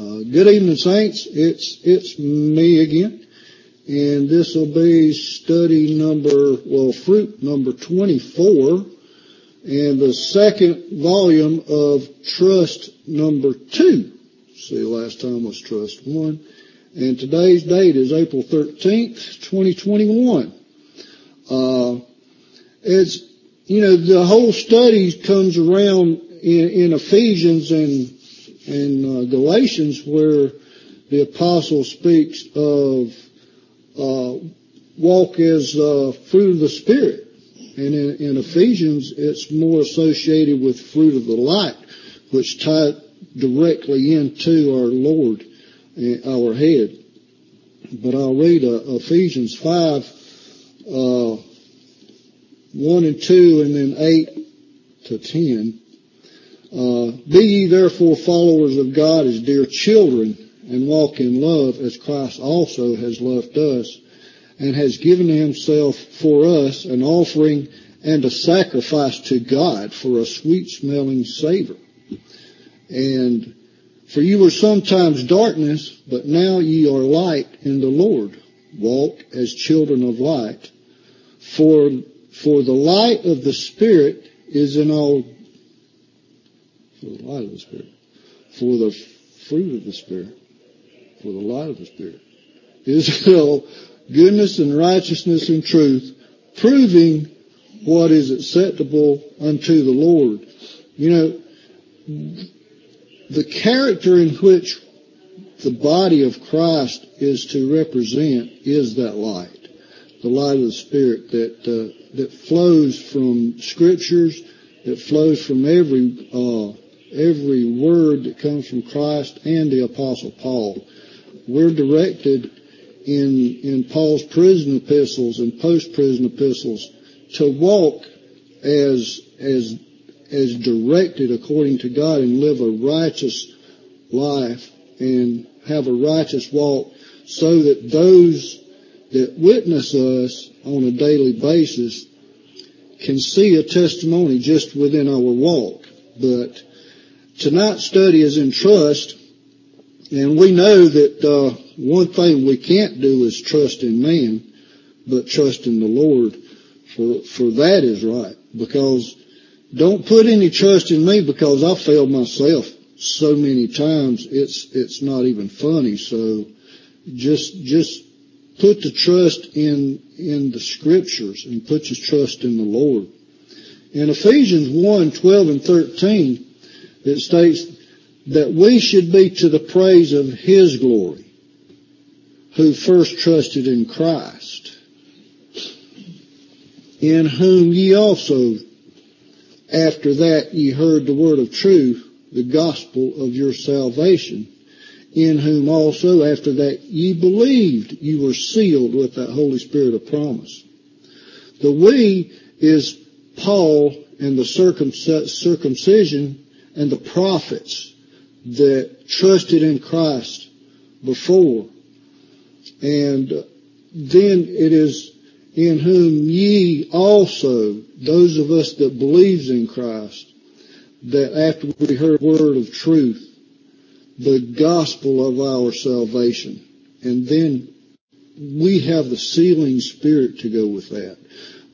Uh, good evening, saints. It's it's me again, and this will be study number, well, fruit number 24, and the second volume of trust number two. See, last time was trust one, and today's date is April 13th, 2021. Uh, as you know, the whole study comes around in Ephesians and Uh, Galatians, where the apostle speaks of uh, walk as uh, fruit of the Spirit. And in Ephesians, it's more associated with fruit of the light, which tie directly into our Lord, our head. But I'll read Ephesians 5, 1 and 2, and then 8 to 10. Uh, be ye therefore followers of God as dear children, and walk in love as Christ also has loved us, and has given himself for us an offering and a sacrifice to God for a sweet-smelling savor. And for you were sometimes darkness, but now ye are light in the Lord. Walk as children of light. For, for the light of the Spirit is in all For the light of the Spirit. For the fruit of the Spirit. For the light of the Spirit. Is all goodness and righteousness and truth, proving what is acceptable unto the Lord. You know, the character in which the body of Christ is to represent is that light. The light of the Spirit that that flows from scriptures, that flows from every uh, every word that comes from Christ and the Apostle Paul. We're directed in in Paul's prison epistles and post prison epistles to walk as as as directed according to God and live a righteous life and have a righteous walk so that those that witness us on a daily basis can see a testimony just within our walk. But tonight's study is in trust, and we know that uh, one thing we can't do is trust in man, but trust in the Lord. For for that is right. Because don't put any trust in me because I failed myself so many times. It's it's not even funny. So just just put the trust in in the scriptures and put your trust in the Lord. In Ephesians 1, 12 and 13, it states that we should be to the praise of His glory, who first trusted in Christ, in whom ye also, after that ye heard the word of truth, the gospel of your salvation, in whom also after that ye believed, you were sealed with that Holy Spirit of promise. The we is Paul and the circumcision and the prophets that trusted in Christ before. And then it is in whom ye also, those of us that believes in Christ, that after we heard word of truth, the gospel of our salvation. And then we have the sealing spirit to go with that.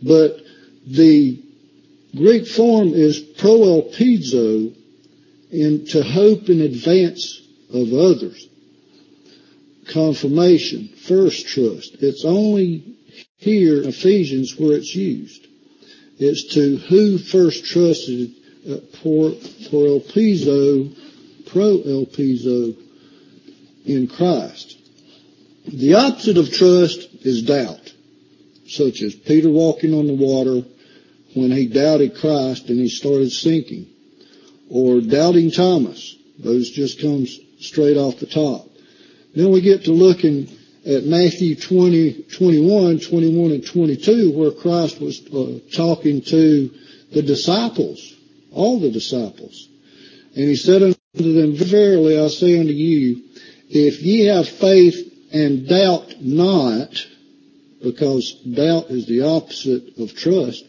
But the Greek form is proelpizo in to hope in advance of others. Confirmation, first trust. It's only here in Ephesians where it's used. It's to who first trusted uh, por, proelpizo proelpizo in Christ. The opposite of trust is doubt, such as Peter walking on the water when he doubted Christ and he started sinking, or doubting Thomas. Those just comes straight off the top. Then we get to looking at Matthew 20, 21, 21 and 22 where Christ was uh, talking to the disciples, all the disciples. And he said unto them, Verily I say unto you, if ye have faith and doubt not, because doubt is the opposite of trust,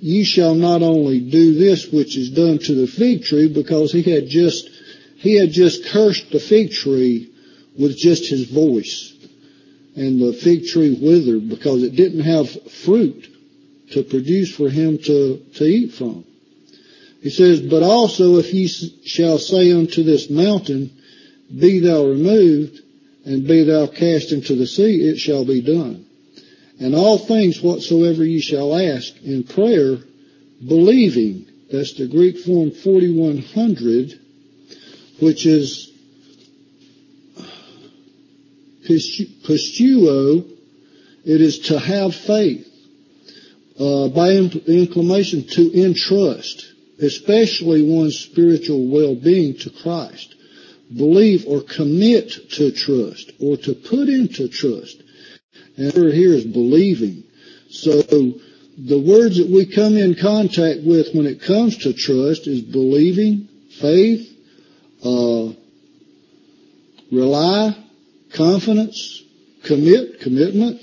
ye shall not only do this which is done to the fig tree, because he had just he had just cursed the fig tree with just his voice. And the fig tree withered because it didn't have fruit to produce for him to, to eat from. He says, But also if ye shall say unto this mountain, Be thou removed, and be thou cast into the sea, it shall be done. And all things whatsoever ye shall ask in prayer, believing, that's the Greek form 4100, which is pisteuo, it is to have faith. Uh, by inclination to entrust, especially one's spiritual well-being to Christ. Believe or commit to trust or to put into trust. And here is believing. So the words that we come in contact with when it comes to trust is believing, faith, uh, rely, confidence, commit, commitment,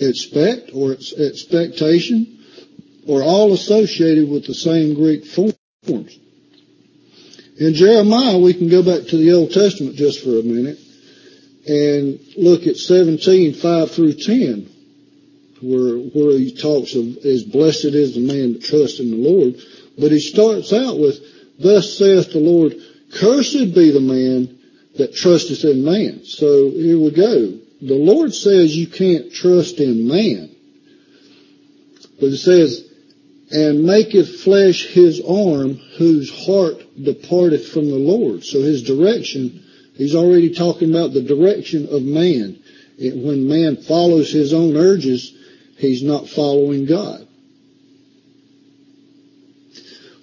expect or expectation, or all associated with the same Greek forms. In Jeremiah, we can go back to the Old Testament just for a minute and look at 17, 5 through 10, where, where he talks of as blessed is the man that trusts in the Lord. But he starts out with, thus saith the Lord, cursed be the man that trusteth in man. So here we go. The Lord says you can't trust in man. But it says, and maketh flesh his arm whose heart departeth from the Lord. So his direction, he's already talking about the direction of man. When man follows his own urges, he's not following God.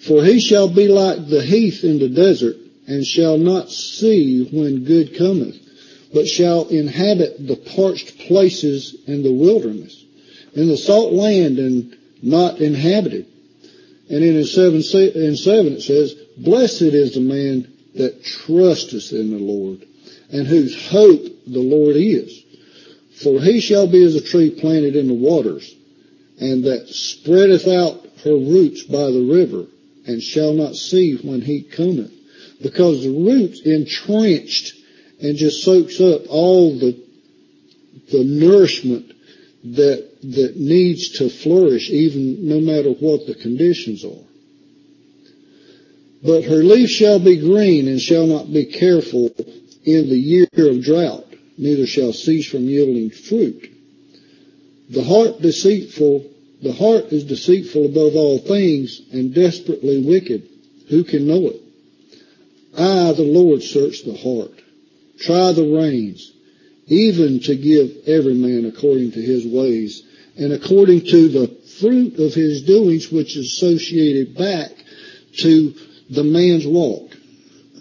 For he shall be like the heath in the desert, and shall not see when good cometh, but shall inhabit the parched places in the wilderness, in the salt land and not inhabited. And in seven, in seven it says, Blessed is the man that trusteth in the Lord, and whose hope the Lord is. For he shall be as a tree planted in the waters, and that spreadeth out her roots by the river, and shall not see when heat cometh. Because the roots entrenched and just soaks up all the, the nourishment that, that needs to flourish even no matter what the conditions are. But her leaf shall be green and shall not be careful in the year of drought, neither shall cease from yielding fruit. The heart deceitful, the heart is deceitful above all things and desperately wicked. Who can know it? I, the Lord, search the heart. Try the reins even to give every man according to his ways and according to the fruit of his doings, which is associated back to the man's walk,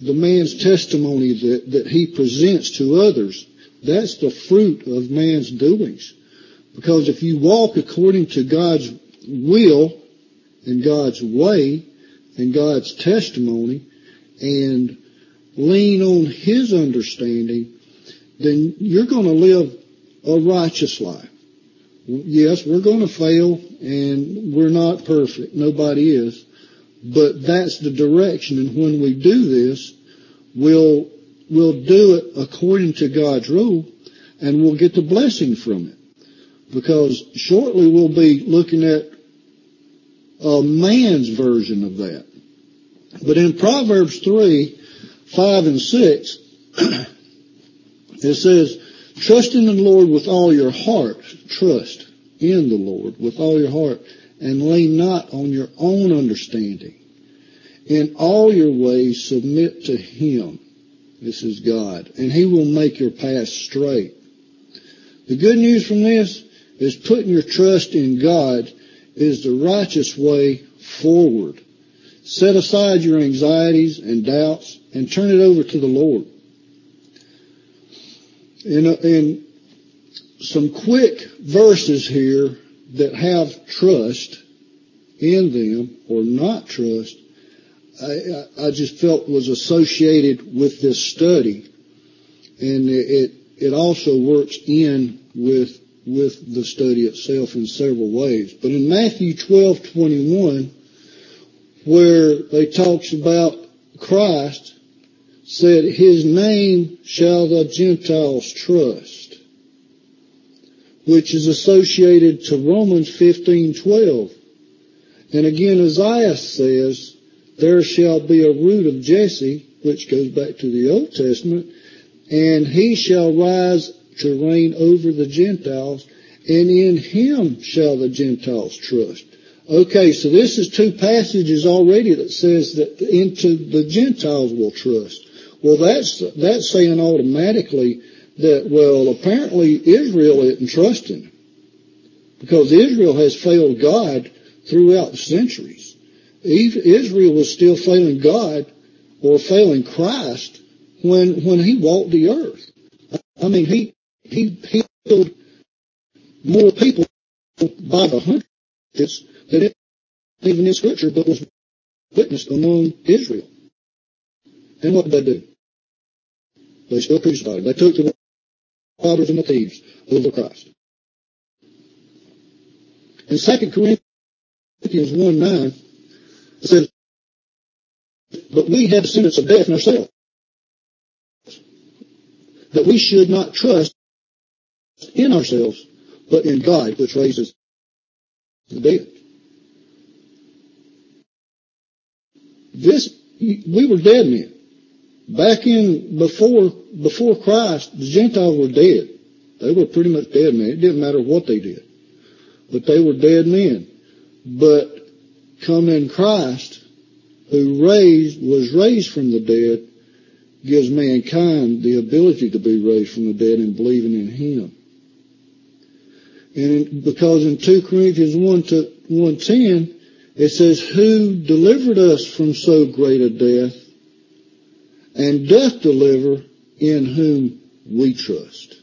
the man's testimony that, that he presents to others. That's the fruit of man's doings. Because if you walk according to God's will and God's way and God's testimony and lean on His understanding, then you're going to live a righteous life. Yes, we're going to fail and we're not perfect. Nobody is. But that's the direction. And when we do this, we'll, we'll do it according to God's rule and we'll get the blessing from it. Because shortly we'll be looking at a man's version of that. But in Proverbs 3, 5 and 6, It says, trust in the Lord with all your heart. Trust in the Lord with all your heart and lean not on your own understanding. In all your ways submit to Him. This is God. And He will make your path straight. The good news from this is putting your trust in God is the righteous way forward. Set aside your anxieties and doubts and turn it over to the Lord in, in some quick verses here that have trust in them or not trust, I, I just felt was associated with this study. And it, it also works in with, with the study itself in several ways. But in Matthew 12, 21, where they talks about Christ said, His name shall the Gentiles trust, which is associated to Romans 15:12. And again, Isaiah says, there shall be a root of Jesse, which goes back to the Old Testament, and he shall rise to reign over the Gentiles, and in him shall the Gentiles trust. Okay, so this is two passages already that says that into the Gentiles will trust. Well, that's, that's saying automatically that, well, apparently Israel isn't trusting. Because Israel has failed God throughout the centuries. Israel was still failing God or failing Christ when, when he walked the earth. I mean, he, he, he killed more people by the hundreds than even in scripture, but was witnessed among Israel. And what did they do? They still crucified him. They took the robbers and the thieves over Christ. In 2 Corinthians 1 9, it says, But we have the sentence of death in ourselves, that we should not trust in ourselves, but in God, which raises the dead. This, we were dead men. Back in, before, before Christ, the Gentiles were dead. They were pretty much dead men. It didn't matter what they did. But they were dead men. But come in Christ, who raised, was raised from the dead, gives mankind the ability to be raised from the dead and believing in Him. And because in 2 Corinthians 1 to 110, it says, who delivered us from so great a death and doth deliver in whom we trust.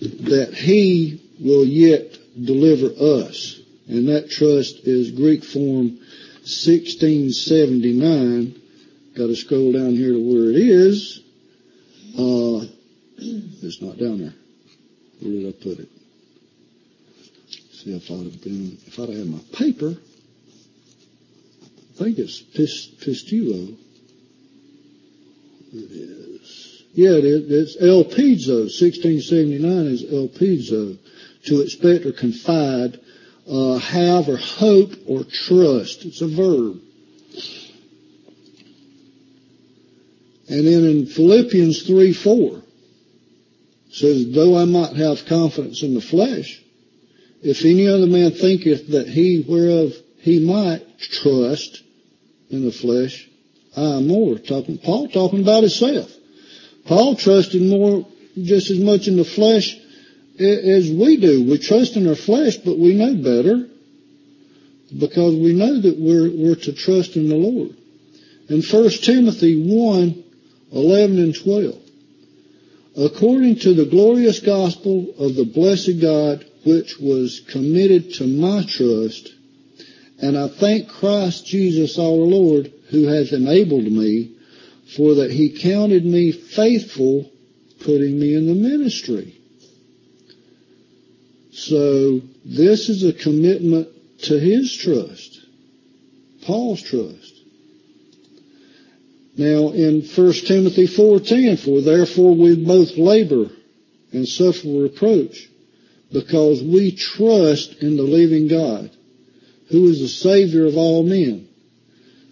That he will yet deliver us. And that trust is Greek form 1679. Got to scroll down here to where it is. Uh, it's not down there. Where did I put it? See if I'd have been, if I'd have had my paper, I think it's pistuo. Yeah, it is. It's elpizo. 1679 is elpizo. To expect or confide, uh, have or hope or trust. It's a verb. And then in Philippians 3, 4, says, though I might have confidence in the flesh, if any other man thinketh that he whereof he might trust in the flesh, I more. Talking, Paul talking about himself. Paul trusted more, just as much in the flesh as we do. We trust in our flesh, but we know better because we know that we're, we're to trust in the Lord. In 1 Timothy 1, 11 and 12, according to the glorious gospel of the blessed God, which was committed to my trust, and I thank Christ Jesus our Lord who has enabled me, for that he counted me faithful, putting me in the ministry. So this is a commitment to his trust, Paul's trust. Now in 1 Timothy 4.10, for therefore we both labor and suffer reproach, because we trust in the living God, who is the Savior of all men,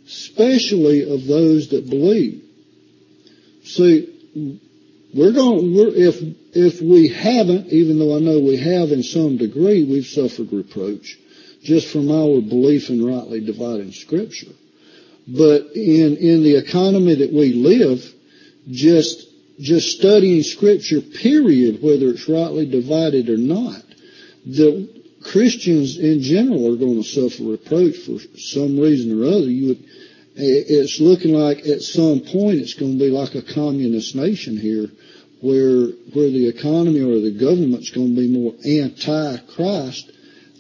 especially of those that believe. See, we're going, we're, if, if we haven't, even though I know we have in some degree, we've suffered reproach just from our belief in rightly dividing scripture. But in, in the economy that we live, just, just studying scripture period, whether it's rightly divided or not, the Christians in general are going to suffer reproach for some reason or other. You would, it's looking like at some point it's going to be like a communist nation here where, where the economy or the government's going to be more anti-Christ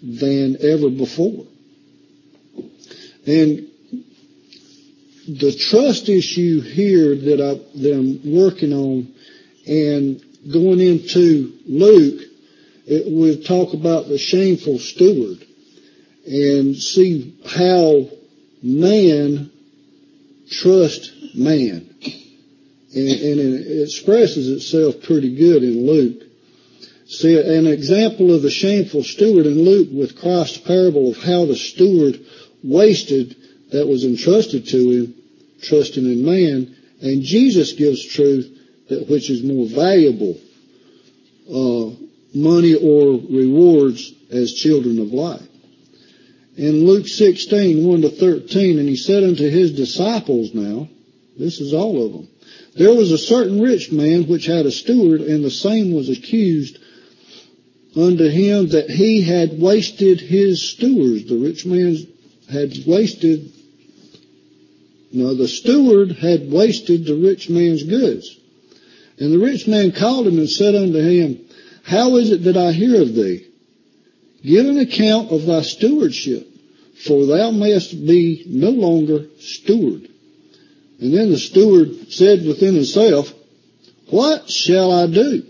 than ever before. And the trust issue here that, I, that I'm working on and going into Luke, it, we'll talk about the shameful steward and see how man trust man. And, and it expresses itself pretty good in Luke. See, an example of the shameful steward in Luke with Christ's parable of how the steward wasted that was entrusted to him, trusting in man, and Jesus gives truth that which is more valuable, uh, money or rewards as children of light. In Luke 16, 1 to 13, and he said unto his disciples now, this is all of them, there was a certain rich man which had a steward, and the same was accused unto him that he had wasted his stewards. The rich man had wasted, no, the steward had wasted the rich man's goods. And the rich man called him and said unto him, How is it that I hear of thee? Give an account of thy stewardship, for thou mayest be no longer steward. And then the steward said within himself, What shall I do?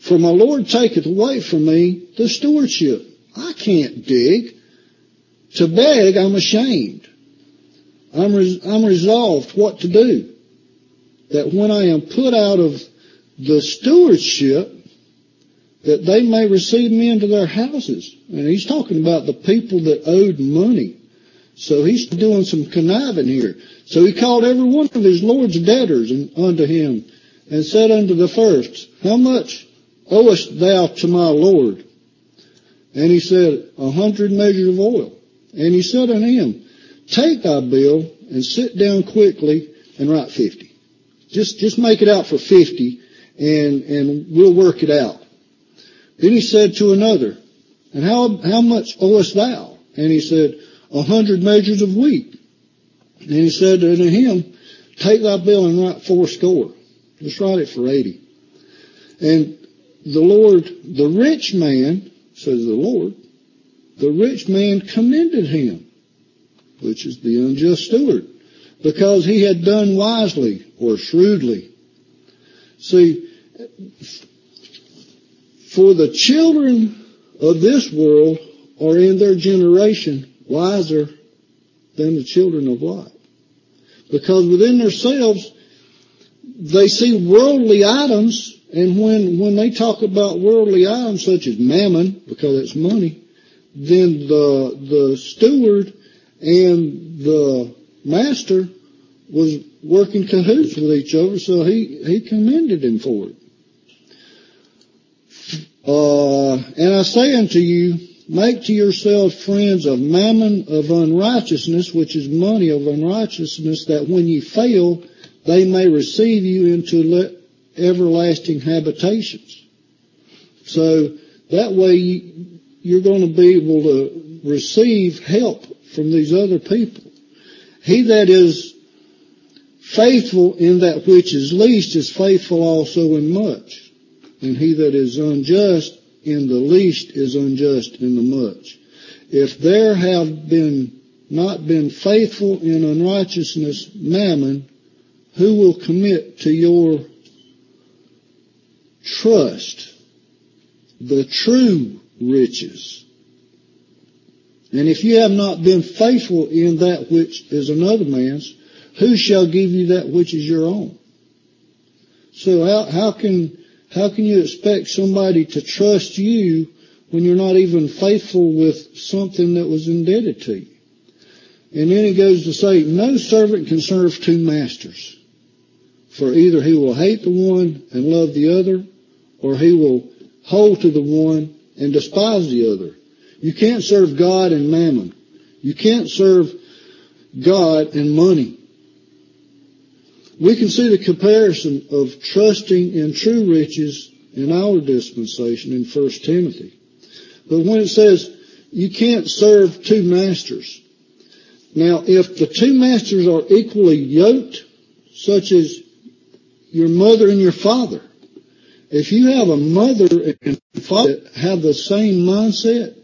For my Lord taketh away from me the stewardship. I can't dig. To beg, I'm ashamed. I'm, res- I'm resolved what to do. That when I am put out of the stewardship, that they may receive me into their houses. And he's talking about the people that owed money. So he's doing some conniving here. So he called every one of his Lord's debtors unto him and said unto the first, How much owest thou to my Lord? And he said, A hundred measures of oil. And he said unto him, Take thy bill and sit down quickly and write fifty. Just, just make it out for fifty and, and we'll work it out. Then he said to another, And how, how much owest thou? And he said, A hundred measures of wheat. And he said unto him, Take thy bill and write fourscore. Just write it for eighty. And the Lord, the rich man, says the Lord, the rich man commended him, which is the unjust steward, because he had done wisely or shrewdly. See, for the children of this world are in their generation wiser than the children of light. Because within themselves, they see worldly items, and when, when they talk about worldly items such as mammon, because it's money, then the, the steward and the master was working cahoots with each other, so he, he commended him for it. Uh, and I say unto you, make to yourselves friends of mammon of unrighteousness, which is money of unrighteousness, that when ye fail, they may receive you into le- everlasting habitations. So that way you're going to be able to receive help from these other people. He that is faithful in that which is least is faithful also in much. And he that is unjust in the least is unjust in the much. If there have been not been faithful in unrighteousness mammon, who will commit to your trust the true riches? And if you have not been faithful in that which is another man's, who shall give you that which is your own? So how, how can how can you expect somebody to trust you when you're not even faithful with something that was indebted to you? And then he goes to say, no servant can serve two masters. For either he will hate the one and love the other, or he will hold to the one and despise the other. You can't serve God and mammon. You can't serve God and money. We can see the comparison of trusting in true riches in our dispensation in 1 Timothy. But when it says you can't serve two masters, now if the two masters are equally yoked, such as your mother and your father, if you have a mother and father that have the same mindset,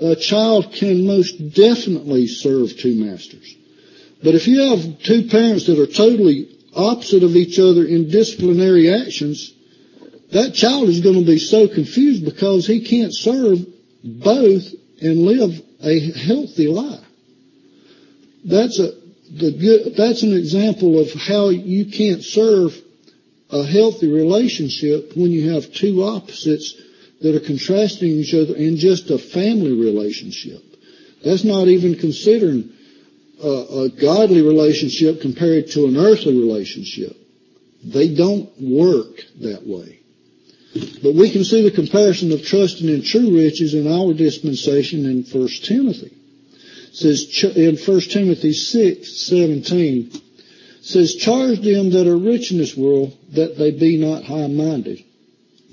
a child can most definitely serve two masters. But if you have two parents that are totally opposite of each other in disciplinary actions, that child is going to be so confused because he can't serve both and live a healthy life. That's a, the good, that's an example of how you can't serve a healthy relationship when you have two opposites that are contrasting each other in just a family relationship. That's not even considering a, a godly relationship compared to an earthly relationship. They don't work that way. But we can see the comparison of trusting in true riches in our dispensation in 1 Timothy. It says in 1 Timothy 6, 17, says, charge them that are rich in this world that they be not high-minded,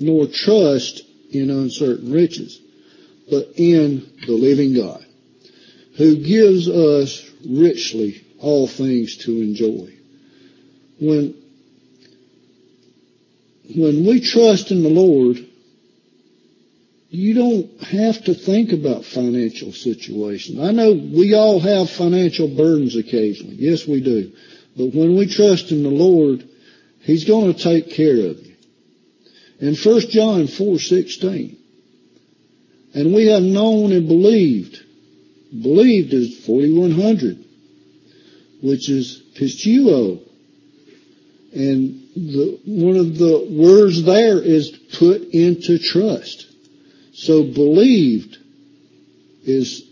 nor trust in uncertain riches, but in the living God, who gives us richly all things to enjoy. When when we trust in the Lord, you don't have to think about financial situations. I know we all have financial burdens occasionally. Yes, we do. But when we trust in the Lord, He's going to take care of you. In 1 John 4:16, and we have known and believed. Believed is 4100, which is pistuo. And the, one of the words there is put into trust. So believed is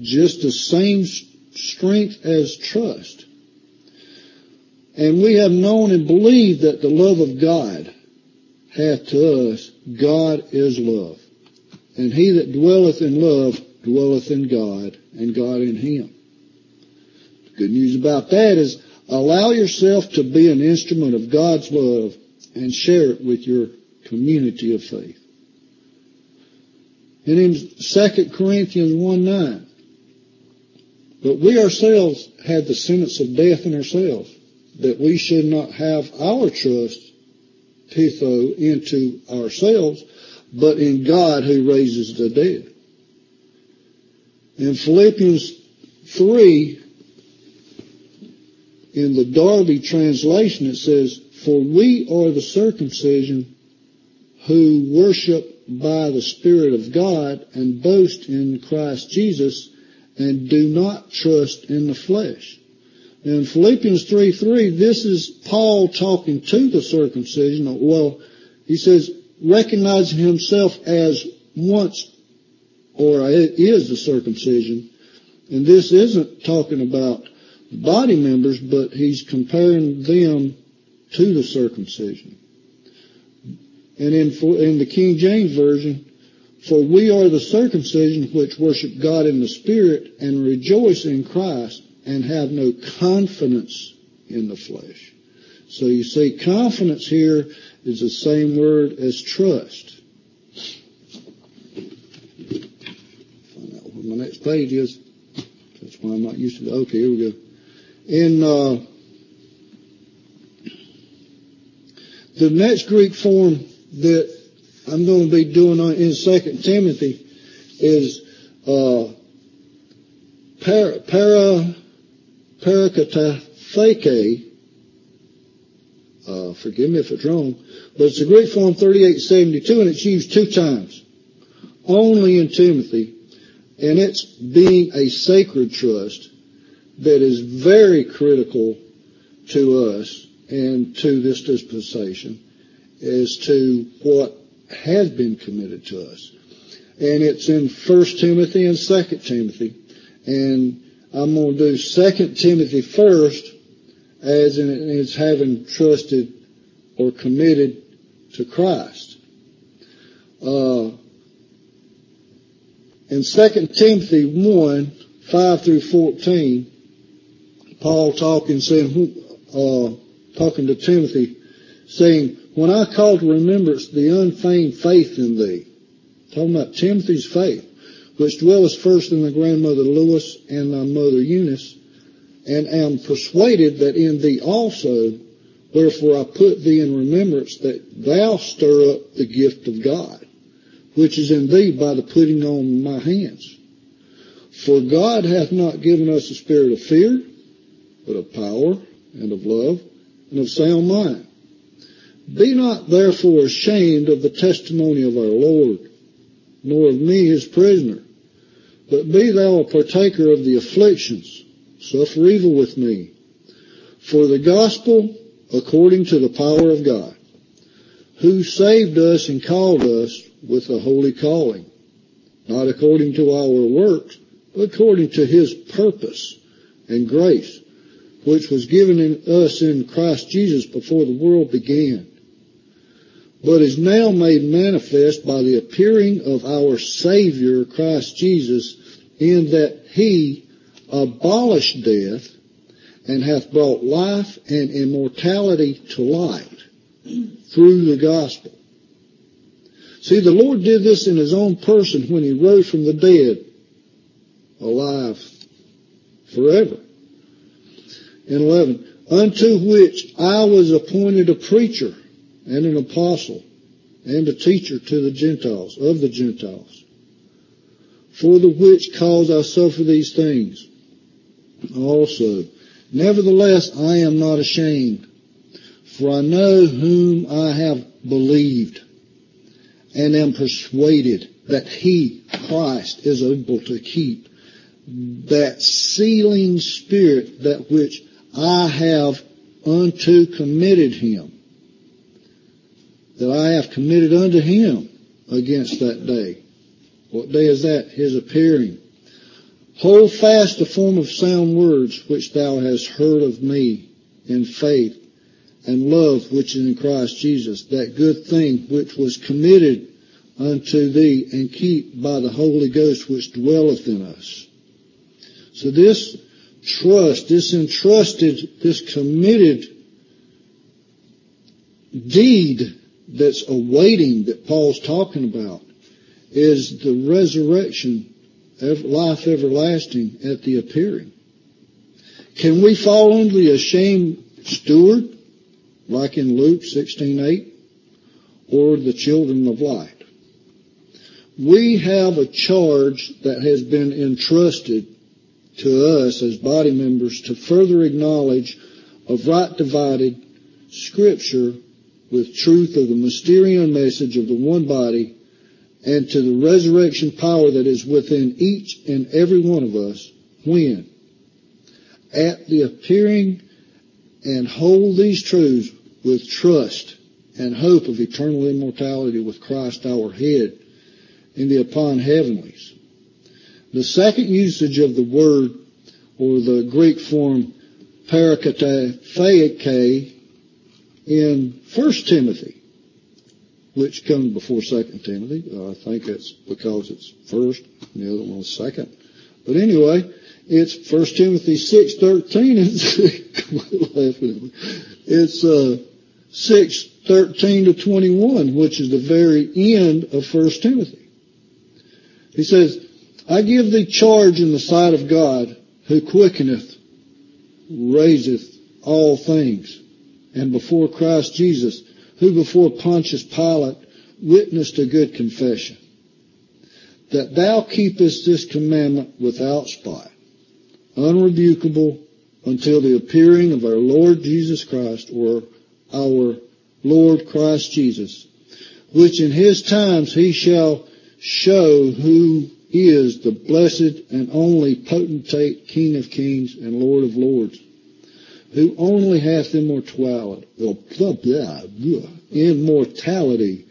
just the same strength as trust. And we have known and believed that the love of God hath to us, God is love. And he that dwelleth in love dwelleth in God, and God in him. The good news about that is Allow yourself to be an instrument of God's love and share it with your community of faith. And in 2 Corinthians 1 9, but we ourselves had the sentence of death in ourselves, that we should not have our trust, pitho, into ourselves, but in God who raises the dead. In Philippians 3, in the Darby translation it says, For we are the circumcision who worship by the Spirit of God and boast in Christ Jesus and do not trust in the flesh. In Philippians 3, 3, this is Paul talking to the circumcision. Well, he says, recognizing himself as once or is the circumcision. And this isn't talking about body members, but he's comparing them to the circumcision. And in, in the King James Version, for we are the circumcision which worship God in the Spirit and rejoice in Christ and have no confidence in the flesh. So you see, confidence here is the same word as trust. Find out what my next page is. That's why I'm not used to it. Okay, here we go in uh, the next Greek form that I'm going to be doing in Second Timothy is uh, para, para. Uh, forgive me if it's wrong, but it's a Greek form 3872 and it's used two times. Only in Timothy. And it's being a sacred trust that is very critical to us and to this dispensation as to what has been committed to us. And it's in 1 Timothy and 2 Timothy. And I'm going to do 2 Timothy first as in it's having trusted or committed to Christ. Uh, in 2 Timothy 1, 5 through 14, Paul talking, saying, uh, talking to Timothy, saying, when I call to remembrance the unfeigned faith in thee, talking about Timothy's faith, which dwellest first in the grandmother Lois and thy mother Eunice, and am persuaded that in thee also, wherefore I put thee in remembrance that thou stir up the gift of God, which is in thee by the putting on my hands. For God hath not given us a spirit of fear, but of power and of love and of sound mind. Be not therefore ashamed of the testimony of our Lord, nor of me his prisoner, but be thou a partaker of the afflictions suffer evil with me. For the gospel according to the power of God, who saved us and called us with a holy calling, not according to our works, but according to his purpose and grace, which was given in us in Christ Jesus before the world began, but is now made manifest by the appearing of our Savior Christ Jesus in that he abolished death and hath brought life and immortality to light through the gospel. See, the Lord did this in His own person when He rose from the dead, alive forever. In 11, unto which I was appointed a preacher and an apostle and a teacher to the Gentiles, of the Gentiles, for the which cause I suffer these things also. Nevertheless, I am not ashamed, for I know whom I have believed, and am persuaded that he, Christ, is able to keep that sealing spirit that which I have unto committed him, that I have committed unto him against that day. What day is that? His appearing. Hold fast the form of sound words which thou hast heard of me in faith and love which is in Christ Jesus, that good thing which was committed unto thee and keep by the Holy Ghost which dwelleth in us. So this trust, this entrusted, this committed deed that's awaiting that Paul's talking about is the resurrection, of life everlasting at the appearing. Can we fall under the ashamed steward, like in Luke 16:8, or the children of light? We have a charge that has been entrusted to us as body members to further acknowledge of right divided scripture with truth of the mysterious message of the one body and to the resurrection power that is within each and every one of us when at the appearing and hold these truths with trust and hope of eternal immortality with Christ our head in the upon heavenlies. The second usage of the word or the Greek form parakatephaike in 1 Timothy, which comes before 2 Timothy. Uh, I think it's because it's first and the other one's second. But anyway, it's 1 Timothy 6.13. it's uh, 6.13 to 21, which is the very end of 1 Timothy. He says, I give thee charge in the sight of God, who quickeneth, raiseth all things, and before Christ Jesus, who before Pontius Pilate witnessed a good confession, that thou keepest this commandment without spot, unrebukable until the appearing of our Lord Jesus Christ, or our Lord Christ Jesus, which in his times he shall show who is the blessed and only potentate King of kings and Lord of lords, who only hath immortality, immortality,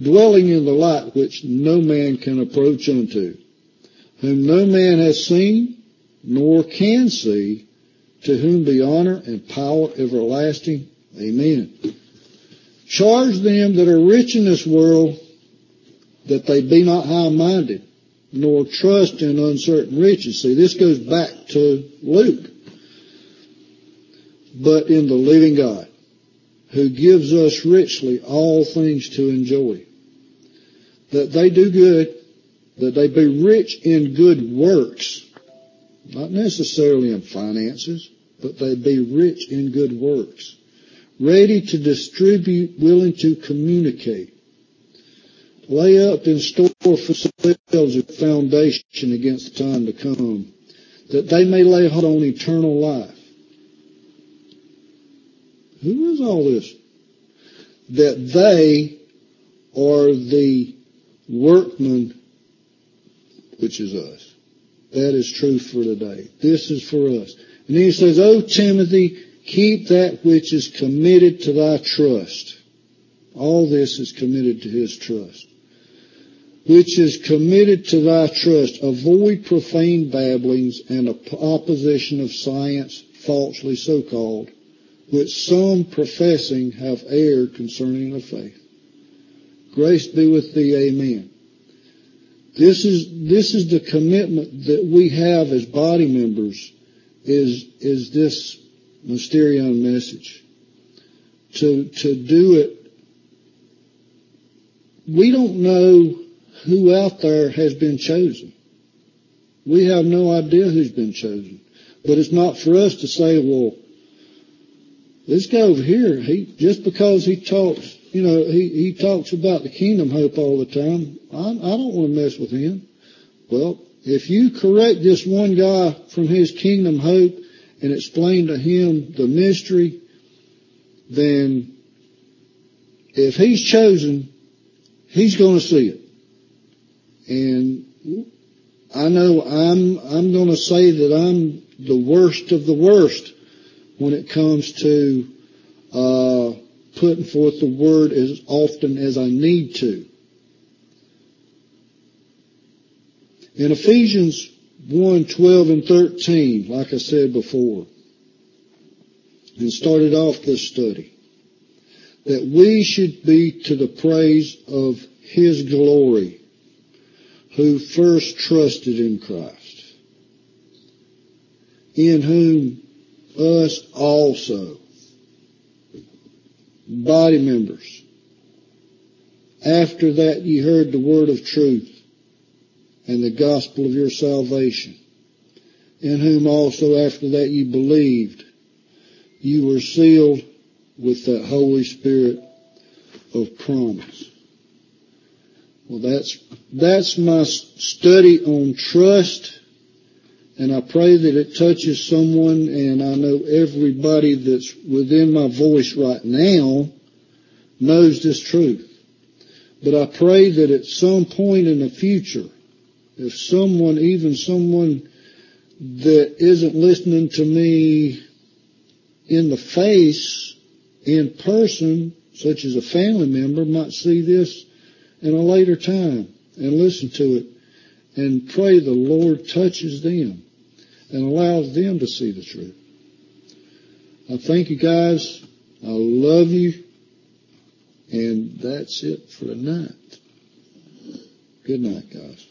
dwelling in the light which no man can approach unto, whom no man has seen, nor can see, to whom be honor and power everlasting. Amen. Charge them that are rich in this world that they be not high-minded, nor trust in uncertain riches. See, this goes back to Luke. But in the living God, who gives us richly all things to enjoy. That they do good, that they be rich in good works, not necessarily in finances, but they be rich in good works, ready to distribute, willing to communicate, lay up in store for themselves a foundation against the time to come, that they may lay hold on eternal life. Who is all this? That they are the workmen, which is us, That is true for today. This is for us. And then he says, O Timothy, keep that which is committed to thy trust. All this is committed to his trust. Which is committed to thy trust. Avoid profane babblings and opposition of science, falsely so called, which some professing have erred concerning the faith. Grace be with thee, amen. This is, this is the commitment that we have as body members is, is this Mysterion message. To, to do it. We don't know who out there has been chosen. We have no idea who's been chosen. But it's not for us to say, well, this guy over here, he, just because he talks, you know, he, he talks about the kingdom hope all the time, I, I don't want to mess with him. Well, if you correct this one guy from his kingdom hope and explain to him the mystery, then if he's chosen, he's going to see it. And I know I'm, I'm going to say that I'm the worst of the worst when it comes to, uh, putting forth the word as often as I need to. In Ephesians 1, 12 and 13, like I said before, and started off this study, that we should be to the praise of His glory, who first trusted in Christ, in whom us also, body members, after that ye heard the word of truth, and the gospel of your salvation, in whom also after that you believed, you were sealed with that Holy Spirit of promise. Well, that's, that's my study on trust, and I pray that it touches someone, and I know everybody that's within my voice right now knows this truth. But I pray that at some point in the future, if someone, even someone that isn't listening to me in the face, in person, such as a family member, might see this in a later time and listen to it and pray the Lord touches them and allows them to see the truth. I thank you guys. I love you. And that's it for tonight. Good night, guys.